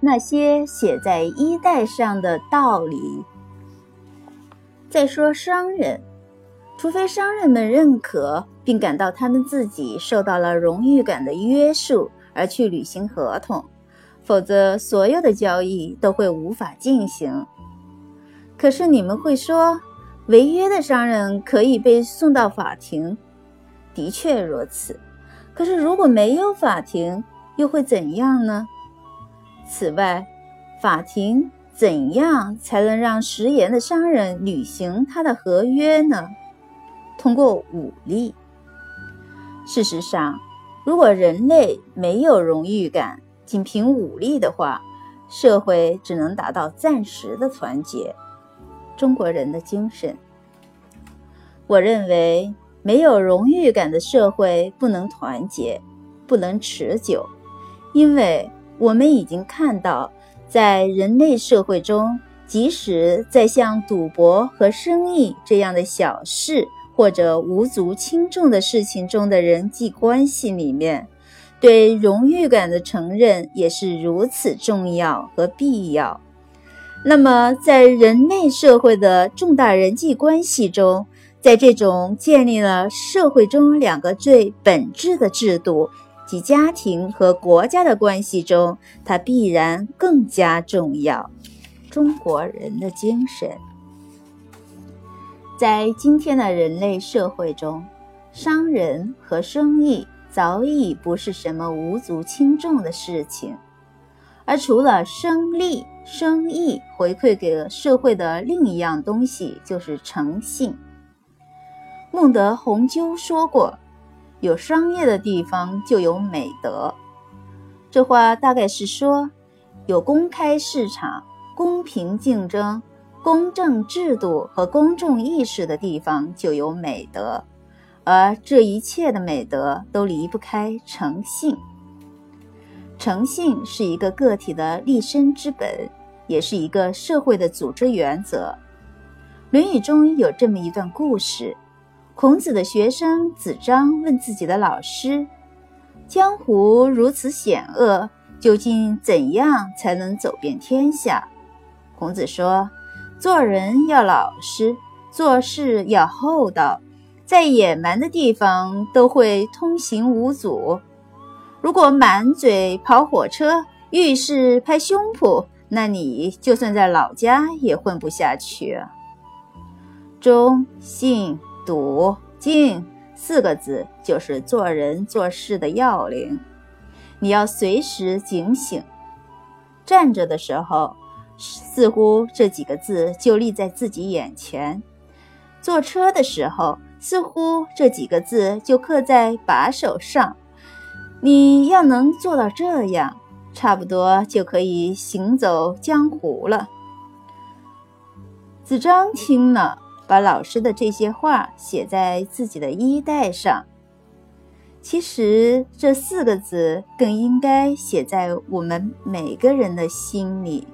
那些写在衣带上的道理。再说商人，除非商人们认可并感到他们自己受到了荣誉感的约束而去履行合同，否则所有的交易都会无法进行。可是你们会说，违约的商人可以被送到法庭。的确如此。可是如果没有法庭，又会怎样呢？此外，法庭怎样才能让食言的商人履行他的合约呢？通过武力。事实上，如果人类没有荣誉感，仅凭武力的话，社会只能达到暂时的团结。中国人的精神，我认为。没有荣誉感的社会不能团结，不能持久，因为我们已经看到，在人类社会中，即使在像赌博和生意这样的小事或者无足轻重的事情中的人际关系里面，对荣誉感的承认也是如此重要和必要。那么，在人类社会的重大人际关系中，在这种建立了社会中两个最本质的制度，其家庭和国家的关系中，它必然更加重要。中国人的精神，在今天的人类社会中，商人和生意早已不是什么无足轻重的事情，而除了生利，生意回馈给社会的另一样东西就是诚信。孟德红鸠说过：“有商业的地方就有美德。”这话大概是说，有公开市场、公平竞争、公正制度和公众意识的地方就有美德，而这一切的美德都离不开诚信。诚信是一个个体的立身之本，也是一个社会的组织原则。《论语》中有这么一段故事。孔子的学生子张问自己的老师：“江湖如此险恶，究竟怎样才能走遍天下？”孔子说：“做人要老实，做事要厚道，在野蛮的地方都会通行无阻。如果满嘴跑火车，遇事拍胸脯，那你就算在老家也混不下去。”忠信。笃敬四个字就是做人做事的要领，你要随时警醒。站着的时候，似乎这几个字就立在自己眼前；坐车的时候，似乎这几个字就刻在把手上。你要能做到这样，差不多就可以行走江湖了。子张听了。把老师的这些话写在自己的衣带上。其实这四个字更应该写在我们每个人的心里。